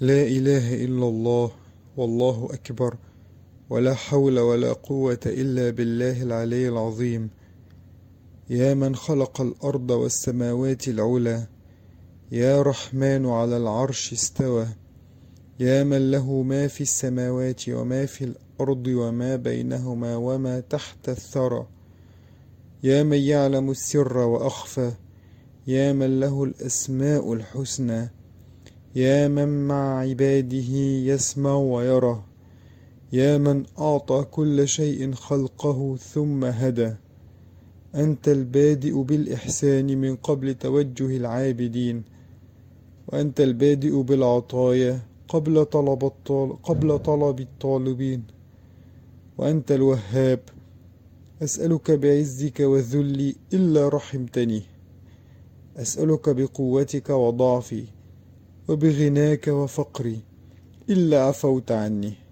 لا إله إلا الله والله أكبر ولا حول ولا قوة إلا بالله العلي العظيم. يا من خلق الأرض والسماوات العلى يا رحمن على العرش استوى. يا من له ما في السماوات وما في الأرض وما بينهما وما تحت الثرى. يا من يعلم السر وأخفى يا من له الأسماء الحسنى. يا من مع عباده يسمع ويرى يا من أعطى كل شيء خلقه ثم هدى. أنت البادئ بالإحسان من قبل توجه العابدين وأنت البادئ بالعطايا قبل طلب, الطال... قبل طلب الطالبين. وأنت الوهاب أسألك بعزك وذلي إلا رحمتني. أسألك بقوتك وضعفي. وبغناك وفقري إلا عفوت عني.